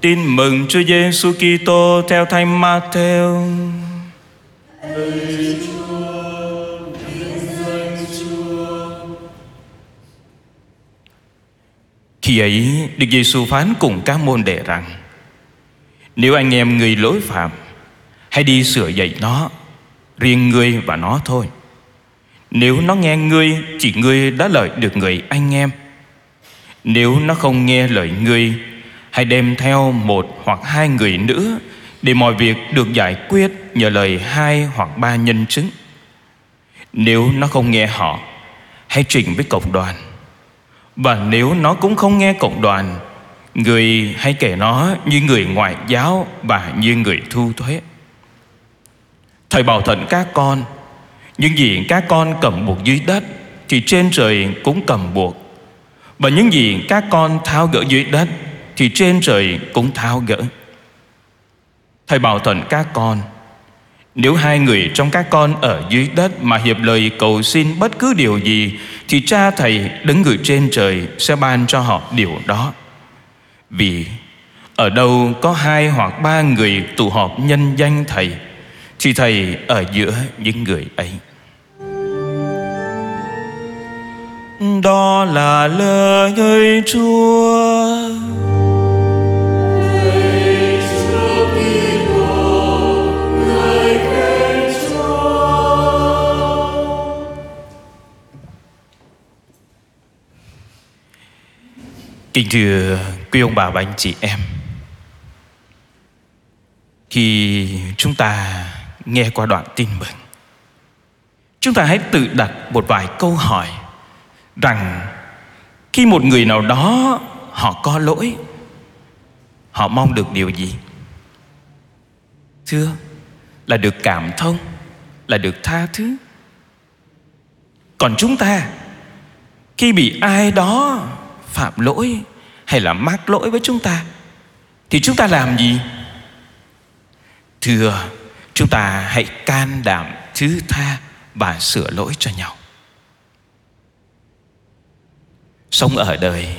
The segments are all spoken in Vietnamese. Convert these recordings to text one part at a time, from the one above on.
Tin mừng Chúa Giêsu Kitô theo Thánh Matthew. Khi ấy, Đức Giêsu phán cùng các môn đệ rằng: Nếu anh em người lỗi phạm, hãy đi sửa dạy nó, riêng ngươi và nó thôi. Nếu nó nghe ngươi, chỉ ngươi đã lợi được người anh em. Nếu nó không nghe lời ngươi, hãy đem theo một hoặc hai người nữa để mọi việc được giải quyết nhờ lời hai hoặc ba nhân chứng. Nếu nó không nghe họ, hãy trình với cộng đoàn. Và nếu nó cũng không nghe cộng đoàn, người hãy kể nó như người ngoại giáo và như người thu thuế. Thầy bảo thận các con, những gì các con cầm buộc dưới đất thì trên trời cũng cầm buộc. Và những gì các con tháo gỡ dưới đất thì trên trời cũng tháo gỡ. Thầy bảo thuận, các con, Nếu hai người trong các con ở dưới đất Mà hiệp lời cầu xin bất cứ điều gì, Thì cha thầy đứng người trên trời Sẽ ban cho họ điều đó. Vì ở đâu có hai hoặc ba người tụ họp nhân danh thầy, Thì thầy ở giữa những người ấy. Đó là lời Chúa. Kính thưa quý ông bà và anh chị em, Khi chúng ta nghe qua đoạn tin mừng, Chúng ta hãy tự đặt một vài câu hỏi Rằng khi một người nào đó họ có lỗi, Họ mong được điều gì? Thưa, Là được cảm thông, Là được tha thứ Còn chúng ta, Khi bị ai đó phạm lỗi hay là mắc lỗi với chúng ta, thì chúng ta làm gì? Thưa, chúng ta hãy can đảm thứ tha và sửa lỗi cho nhau. Sống ở đời,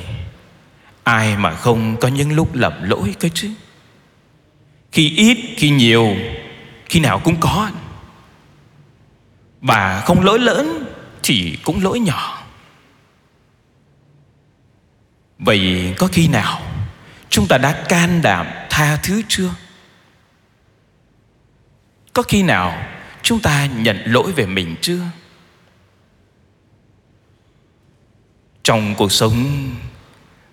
ai mà không có những lúc lầm lỗi cơ chứ? Khi ít, khi nhiều, khi nào cũng có. Và không lỗi lớn thì cũng lỗi nhỏ. Vậy có khi nào chúng ta đã can đảm tha thứ chưa? Có khi nào chúng ta nhận lỗi về mình chưa? Trong cuộc sống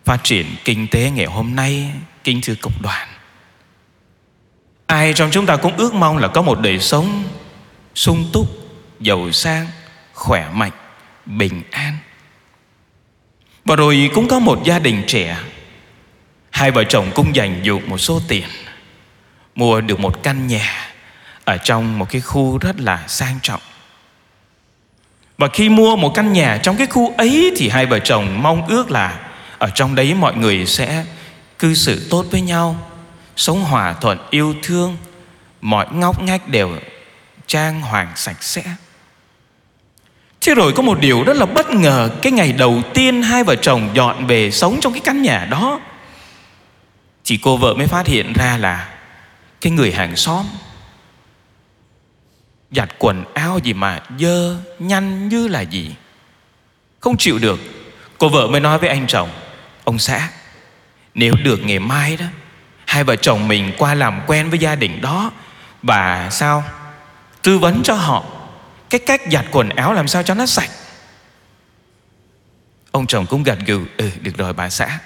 phát triển kinh tế ngày hôm nay, kính thưa cộng đoàn, ai trong chúng ta cũng ước mong là có một đời sống sung túc, giàu sang, khỏe mạnh, bình an. Và rồi cũng có một gia đình trẻ. Hai vợ chồng cũng dành dụ một số tiền, Mua được một căn nhà Ở trong một cái khu rất là sang trọng. Và khi mua một căn nhà trong cái khu ấy Thì hai vợ chồng mong ước là Ở trong đấy mọi người sẽ cư xử tốt với nhau, Sống hòa thuận, yêu thương, Mọi ngóc ngách đều trang hoàng sạch sẽ. Thế rồi có một điều rất là bất ngờ, Cái ngày đầu tiên hai vợ chồng dọn về sống trong cái căn nhà đó, Chỉ cô vợ mới phát hiện ra là Cái người hàng xóm Giặt quần áo gì mà dơ Nhanh như là gì, Không chịu được. Cô vợ mới nói với anh chồng, Ông xã, Nếu được ngày mai đó, Hai vợ chồng mình qua làm quen với gia đình đó Và sao Tư vấn cho họ? Cái cách giặt quần áo làm sao cho nó sạch. Ông chồng cũng gật gù Ừ được rồi bà xã.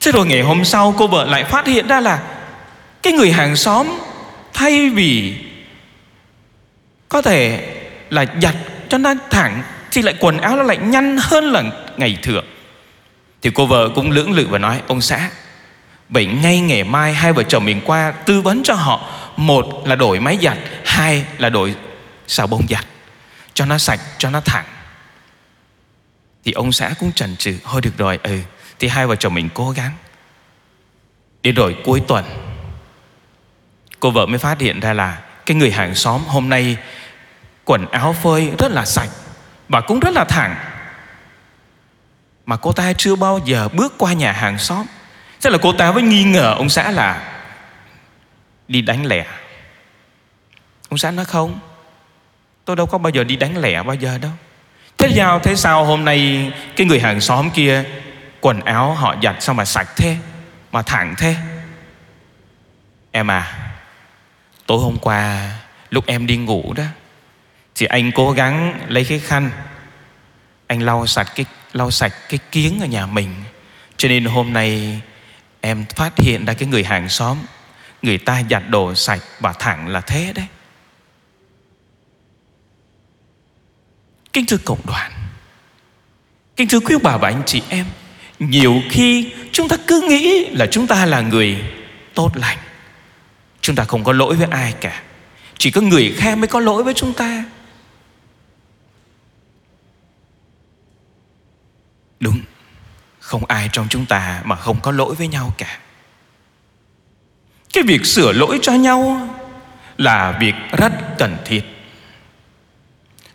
Thế rồi ngày hôm sau cô vợ lại phát hiện ra là Cái người hàng xóm Thay vì Có thể là giặt cho nó thẳng Thì lại quần áo nó lại nhanh hơn là ngày thường. Thì cô vợ cũng lưỡng lự và nói, Ông xã, Vậy ngay ngày mai hai vợ chồng mình qua tư vấn cho họ. Một là đổi máy giặt, Hai là đổi xào bông giặt cho nó sạch, cho nó thẳng. Thì ông xã cũng chần chừ, thôi được rồi ừ thì hai vợ chồng mình cố gắng. Đến rồi cuối tuần, cô vợ mới phát hiện ra là cái người hàng xóm hôm nay quần áo phơi rất là sạch và cũng rất là thẳng. Mà cô ta chưa bao giờ bước qua nhà hàng xóm. Thế là cô ta mới nghi ngờ ông xã là Đi đánh lẻ. Ông xã nói không. Tôi đâu có bao giờ đi đánh lẻ bao giờ đâu. Thế sao thế sao hôm nay Cái người hàng xóm kia, Quần áo họ giặt sao mà sạch thế, Mà thẳng thế? Em à Tối hôm qua Lúc em đi ngủ đó, Thì anh cố gắng lấy cái khăn. Anh lau sạch cái, lau sạch cái kiếng ở nhà mình. Cho nên hôm nay Em phát hiện ra cái người hàng xóm, Người ta giặt đồ sạch và thẳng là thế đấy. Kính thưa cộng đoàn. Kính thưa quý bà và anh chị em, Nhiều khi chúng ta cứ nghĩ là chúng ta là người tốt lành. Chúng ta không có lỗi với ai cả. Chỉ có người khác mới có lỗi với chúng ta. Đúng, Không ai trong chúng ta mà không có lỗi với nhau cả. Cái việc sửa lỗi cho nhau Là việc rất cần thiết.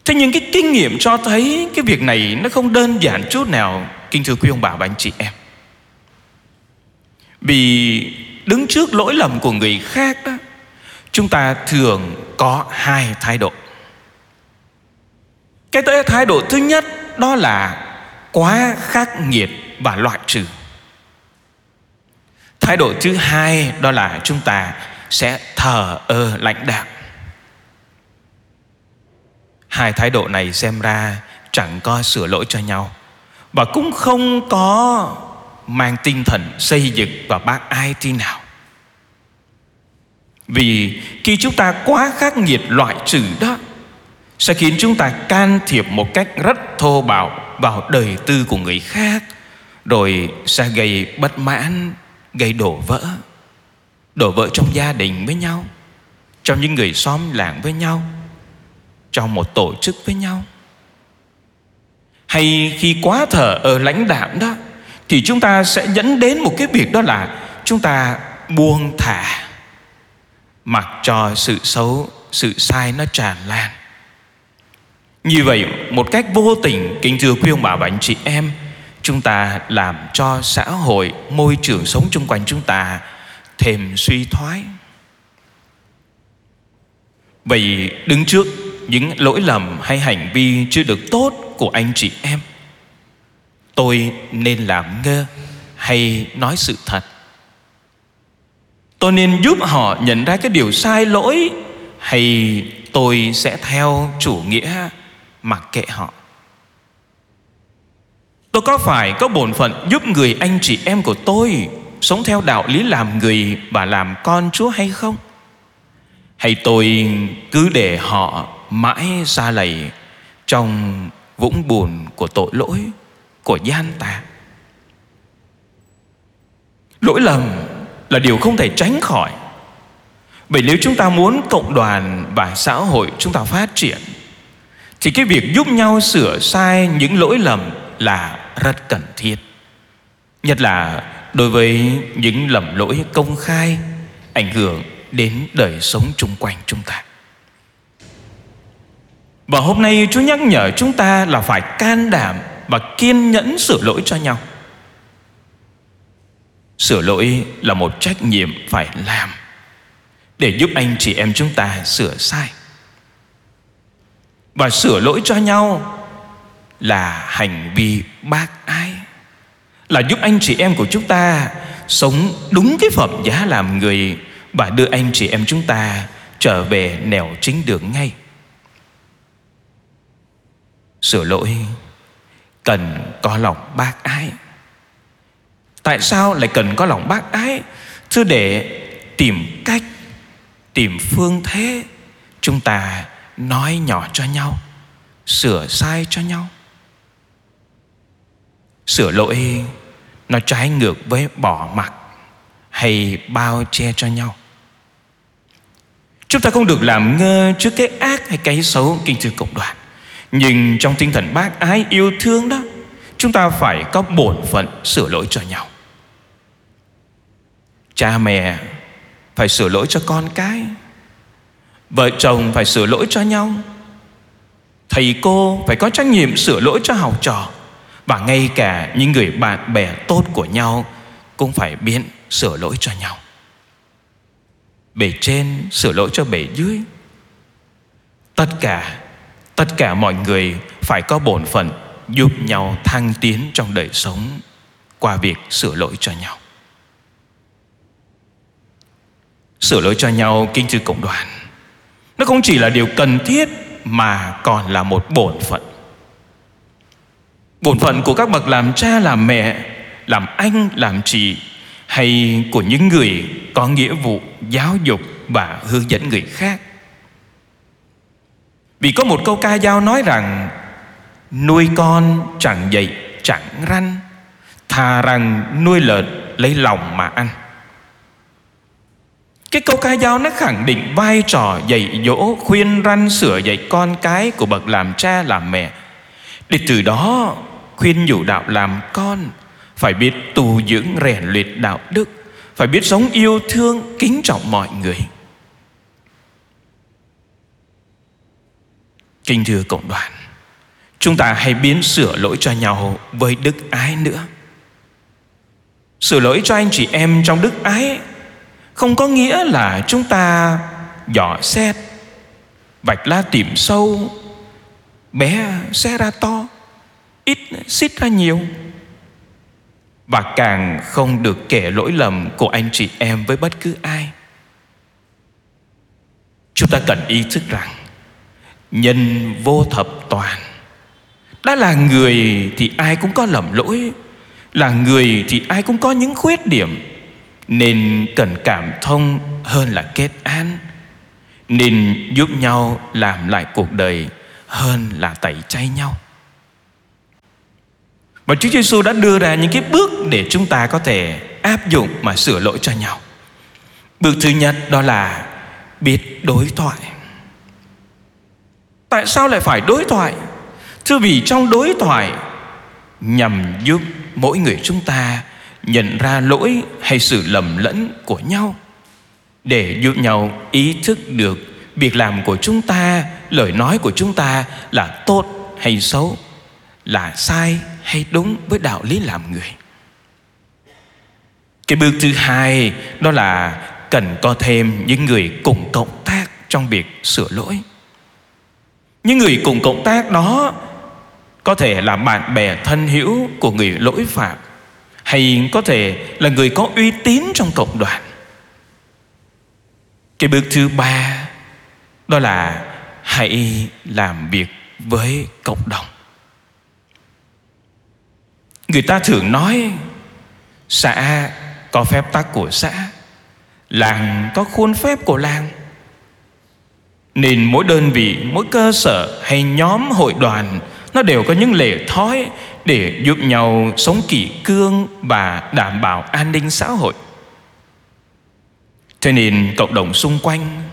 Thế nhưng cái kinh nghiệm cho thấy Cái việc này nó không đơn giản chút nào Kinh thưa quý ông bà và anh chị em. Vì đứng trước lỗi lầm của người khác đó, Chúng ta thường có hai thái độ. Cái thái độ thứ nhất Đó là quá khắc nghiệt và loại trừ. Thái độ thứ hai Đó là chúng ta sẽ thờ ơ lãnh đạo Hai thái độ này xem ra chẳng có sửa lỗi cho nhau. Và cũng không có mang tinh thần xây dựng và bác ai tí nào. Vì khi chúng ta quá khắc nghiệt loại trừ đó Sẽ khiến chúng ta can thiệp một cách rất thô bạo vào đời tư của người khác Rồi sẽ gây bất mãn, gây đổ vỡ. Đổ vỡ trong gia đình với nhau Trong những người xóm làng với nhau trong một tổ chức với nhau. Hay khi quá thở ở lãnh đạm đó, thì chúng ta sẽ dẫn đến một cái việc đó là chúng ta buông thả. Mặc cho sự xấu, sự sai nó tràn lan. Như vậy, một cách vô tình, kính thưa quý ông bà và anh chị em, chúng ta làm cho xã hội, môi trường sống chung quanh chúng ta thêm suy thoái. Vậy đứng trước những lỗi lầm hay hành vi chưa được tốt của anh chị em. Tôi nên làm ngơ hay nói sự thật? Tôi nên giúp họ nhận ra cái điều sai lỗi hay tôi sẽ theo chủ nghĩa mặc kệ họ? Tôi có phải có bổn phận giúp người anh chị em của tôi sống theo đạo lý làm người và làm con chúa hay không? Hay tôi cứ để họ mãi xa lầy trong vũng bùn của tội lỗi của gian tà. Lỗi lầm là điều không thể tránh khỏi. Bởi nếu chúng ta muốn cộng đoàn và xã hội chúng ta phát triển, thì cái việc giúp nhau sửa sai những lỗi lầm là rất cần thiết. Nhất là đối với những lầm lỗi công khai ảnh hưởng đến đời sống chung quanh chúng ta và hôm nay Chúa nhắc nhở chúng ta là phải can đảm và kiên nhẫn sửa lỗi cho nhau. Sửa lỗi là một trách nhiệm phải làm để giúp anh chị em chúng ta sửa sai. Và sửa lỗi cho nhau là hành vi bác ái, là giúp anh chị em của chúng ta sống đúng cái phẩm giá làm người và đưa anh chị em chúng ta trở về nẻo chính đường ngay sửa lỗi. Cần có lòng bác ái. Tại sao lại cần có lòng bác ái? Thưa để tìm cách, tìm phương thế, chúng ta nói nhỏ cho nhau, sửa sai cho nhau. Sửa lỗi, nó trái ngược với bỏ mặc hay bao che cho nhau. Chúng ta không được làm ngơ trước cái ác hay cái xấu kinh thư cộng đoàn nhưng trong tinh thần bác ái yêu thương đó, Chúng ta phải có bổn phận sửa lỗi cho nhau. Cha mẹ phải sửa lỗi cho con cái, Vợ chồng phải sửa lỗi cho nhau, Thầy cô phải có trách nhiệm sửa lỗi cho học trò. Và ngay cả những người bạn bè tốt của nhau cũng phải biến sửa lỗi cho nhau. Bể trên sửa lỗi cho bể dưới. Tất cả tất cả mọi người phải có bổn phận, giúp nhau thăng tiến trong đời sống qua việc sửa lỗi cho nhau. Sửa lỗi cho nhau, kinh thư cộng đoàn, nó không chỉ là điều cần thiết mà còn là một bổn phận. Bổn phận của các bậc làm cha, làm mẹ, làm anh, làm chị hay của những người có nghĩa vụ giáo dục và hướng dẫn người khác vì có một câu ca dao nói rằng, nuôi con chẳng dậy chẳng răn thà rằng nuôi lợn lấy lòng mà ăn. Cái câu ca dao nó khẳng định vai trò dạy dỗ, khuyên răn sửa dạy con cái của bậc làm cha, làm mẹ. Để từ đó khuyên nhủ đạo làm con, phải biết tu dưỡng rèn luyện đạo đức, phải biết sống yêu thương, kính trọng mọi người. Kinh thưa cộng đoàn. Chúng ta hãy biến sửa lỗi cho nhau với đức ái nữa. Sửa lỗi cho anh chị em trong đức ái không có nghĩa là chúng ta dò xét, vạch lá tìm sâu, bé xe ra to, ít xít ra nhiều. Và càng không được kể lỗi lầm của anh chị em với bất cứ ai. Chúng ta cần ý thức rằng nhân vô thập toàn. Đã là người thì ai cũng có lầm lỗi. Là người thì ai cũng có những khuyết điểm. Nên cần cảm thông hơn là kết án nên giúp nhau làm lại cuộc đời hơn là tẩy chay nhau. Và Chúa Giêsu đã đưa ra những cái bước để chúng ta có thể áp dụng mà sửa lỗi cho nhau. Bước thứ nhất đó là biết đối thoại. Tại sao lại phải đối thoại? Thưa vì trong đối thoại nhằm giúp mỗi người chúng ta nhận ra lỗi hay sự lầm lẫn của nhau để giúp nhau ý thức được việc làm của chúng ta, lời nói của chúng ta là tốt hay xấu, là sai hay đúng với đạo lý làm người. Cái bước thứ hai đó là cần có thêm những người cùng cộng tác trong việc sửa lỗi. Những người cùng cộng tác đó có thể là bạn bè thân hữu của người lỗi phạm, hay có thể là người có uy tín trong cộng đoàn. Cái bước thứ ba đó là hãy làm việc với cộng đồng. Người ta thường nói, xã có phép tắc của xã, làng có khuôn phép của làng nên mỗi đơn vị, mỗi cơ sở hay nhóm hội đoàn, nó đều có những lệ thói để giúp nhau sống kỷ cương và đảm bảo an ninh xã hội. Thế nên cộng đồng xung quanh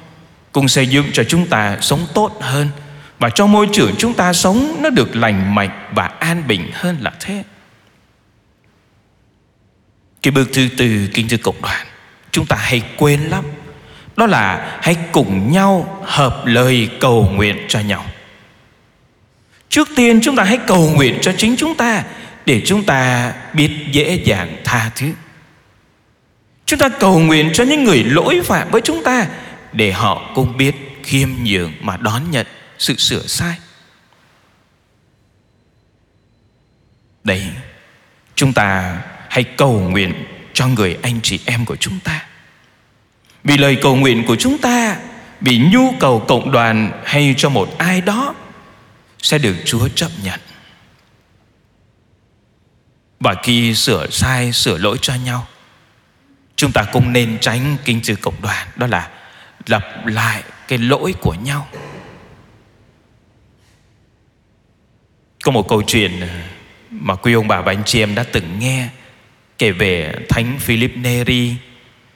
cũng xây dựng cho chúng ta sống tốt hơn và cho môi trường chúng ta sống nó được lành mạnh và an bình hơn là thế. Cái bước thứ tư kinh thư cộng đoàn, chúng ta hay quên lắm đó là hãy cùng nhau hợp lời cầu nguyện cho nhau. Trước tiên chúng ta hãy cầu nguyện cho chính chúng ta Để chúng ta biết dễ dàng tha thứ. Chúng ta cầu nguyện cho những người lỗi phạm với chúng ta Để họ cũng biết khiêm nhường mà đón nhận sự sửa sai. Đấy Chúng ta hãy cầu nguyện cho người anh chị em của chúng ta. Vì lời cầu nguyện của chúng ta Vì nhu cầu cộng đoàn hay cho một ai đó sẽ được Chúa chấp nhận. Và khi sửa sai, sửa lỗi cho nhau, chúng ta cũng nên tránh kinh trừ cộng đoàn, đó là lặp lại cái lỗi của nhau. Có một câu chuyện mà quý ông bà và anh chị em đã từng nghe kể về Thánh Philip Neri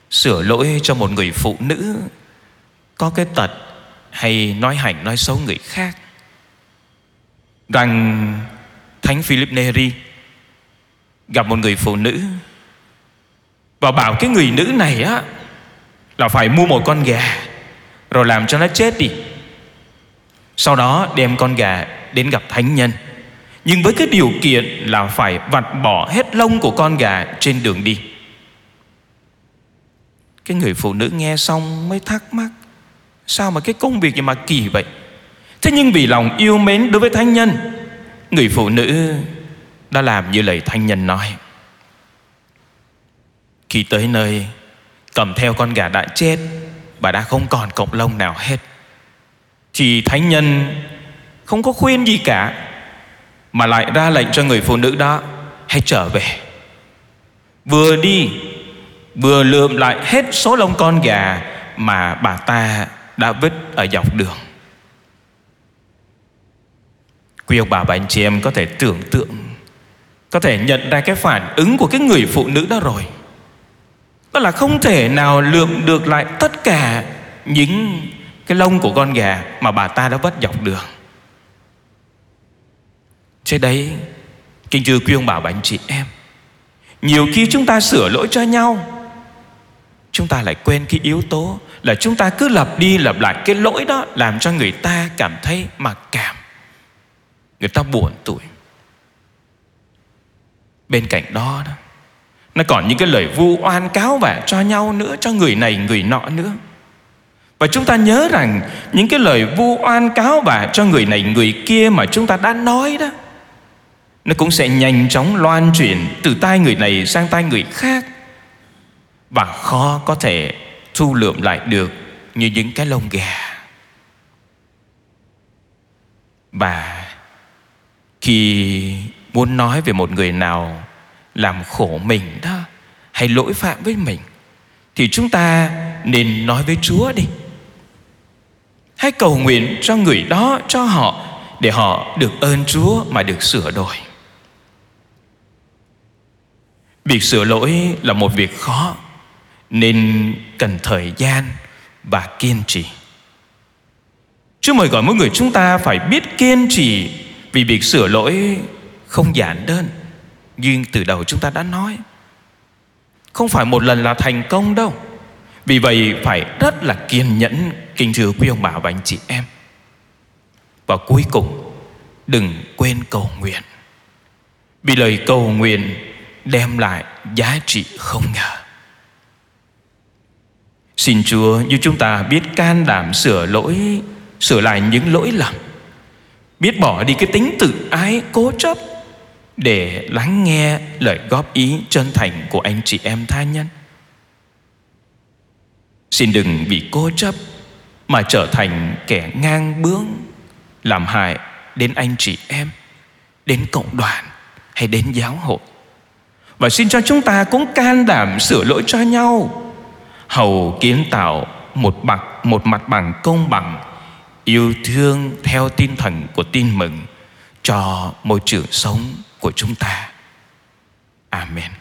sửa lỗi cho một người phụ nữ có cái tật hay nói hành nói xấu người khác rằng Thánh Philip Neri gặp một người phụ nữ và bảo cái người nữ này á là phải mua một con gà rồi làm cho nó chết đi. Sau đó đem con gà đến gặp thánh nhân. Nhưng với cái điều kiện là phải vặt bỏ hết lông của con gà trên đường đi. Cái người phụ nữ nghe xong mới thắc mắc, Sao mà cái công việc gì mà kỳ vậy? Thế nhưng vì lòng yêu mến đối với thánh nhân, Người phụ nữ đã làm như lời thánh nhân nói. Khi tới nơi, Cầm theo con gà đã chết, Bà đã không còn cọng lông nào hết. Thì thánh nhân Không có khuyên gì cả, Mà lại ra lệnh cho người phụ nữ đó, Hãy trở về. Vừa đi Vừa lượm lại hết số lông con gà Mà bà ta đã vứt ở dọc đường. Quý ông bà và anh chị em có thể tưởng tượng, Có thể nhận ra cái phản ứng của cái người phụ nữ đó rồi. Đó là không thể nào lượm được lại tất cả Những cái lông của con gà Mà bà ta đã vứt dọc đường. Thế đấy Kinh thưa quý ông bà và anh chị em, Nhiều khi chúng ta sửa lỗi cho nhau Chúng ta lại quên cái yếu tố Là chúng ta cứ lặp đi lặp lại Cái lỗi đó làm cho người ta cảm thấy mặc cảm. Người ta buồn tuổi. Bên cạnh đó đó, Nó còn những cái lời vu oan cáo vả cho nhau nữa, Cho người này, người nọ nữa. Và chúng ta nhớ rằng Những cái lời vu oan cáo vả cho người này, người kia Mà chúng ta đã nói đó, Nó cũng sẽ nhanh chóng loan truyền Từ tai người này sang tai người khác. Và khó có thể thu lượm lại được Như những cái lông gà Và khi muốn nói về một người nào làm khổ mình đó, hay lỗi phạm với mình, thì chúng ta nên nói với Chúa đi. Hãy cầu nguyện cho người đó, cho họ, để họ được ơn Chúa mà được sửa đổi. Việc sửa lỗi là một việc khó nên cần thời gian và kiên trì. Chúa mời gọi mỗi người chúng ta phải biết kiên trì vì việc sửa lỗi không giản đơn Nhưng từ đầu chúng ta đã nói. Không phải một lần là thành công đâu. Vì vậy, phải rất là kiên nhẫn, Kính thưa quý ông bà và anh chị em. Và cuối cùng, Đừng quên cầu nguyện. Vì lời cầu nguyện Đem lại giá trị không ngờ. Xin Chúa, như chúng ta biết, can đảm sửa lỗi, Sửa lại những lỗi lầm. Biết bỏ đi cái tính tự ái, cố chấp để lắng nghe lời góp ý chân thành của anh chị em tha nhân. Xin đừng vì cố chấp mà trở thành kẻ ngang bướng, làm hại đến anh chị em, đến cộng đoàn hay đến giáo hội. Và xin cho chúng ta cũng can đảm sửa lỗi cho nhau hầu kiến tạo một mặt một mặt bằng công bằng, yêu thương theo tinh thần của tin mừng cho môi trường sống của chúng ta. Amen.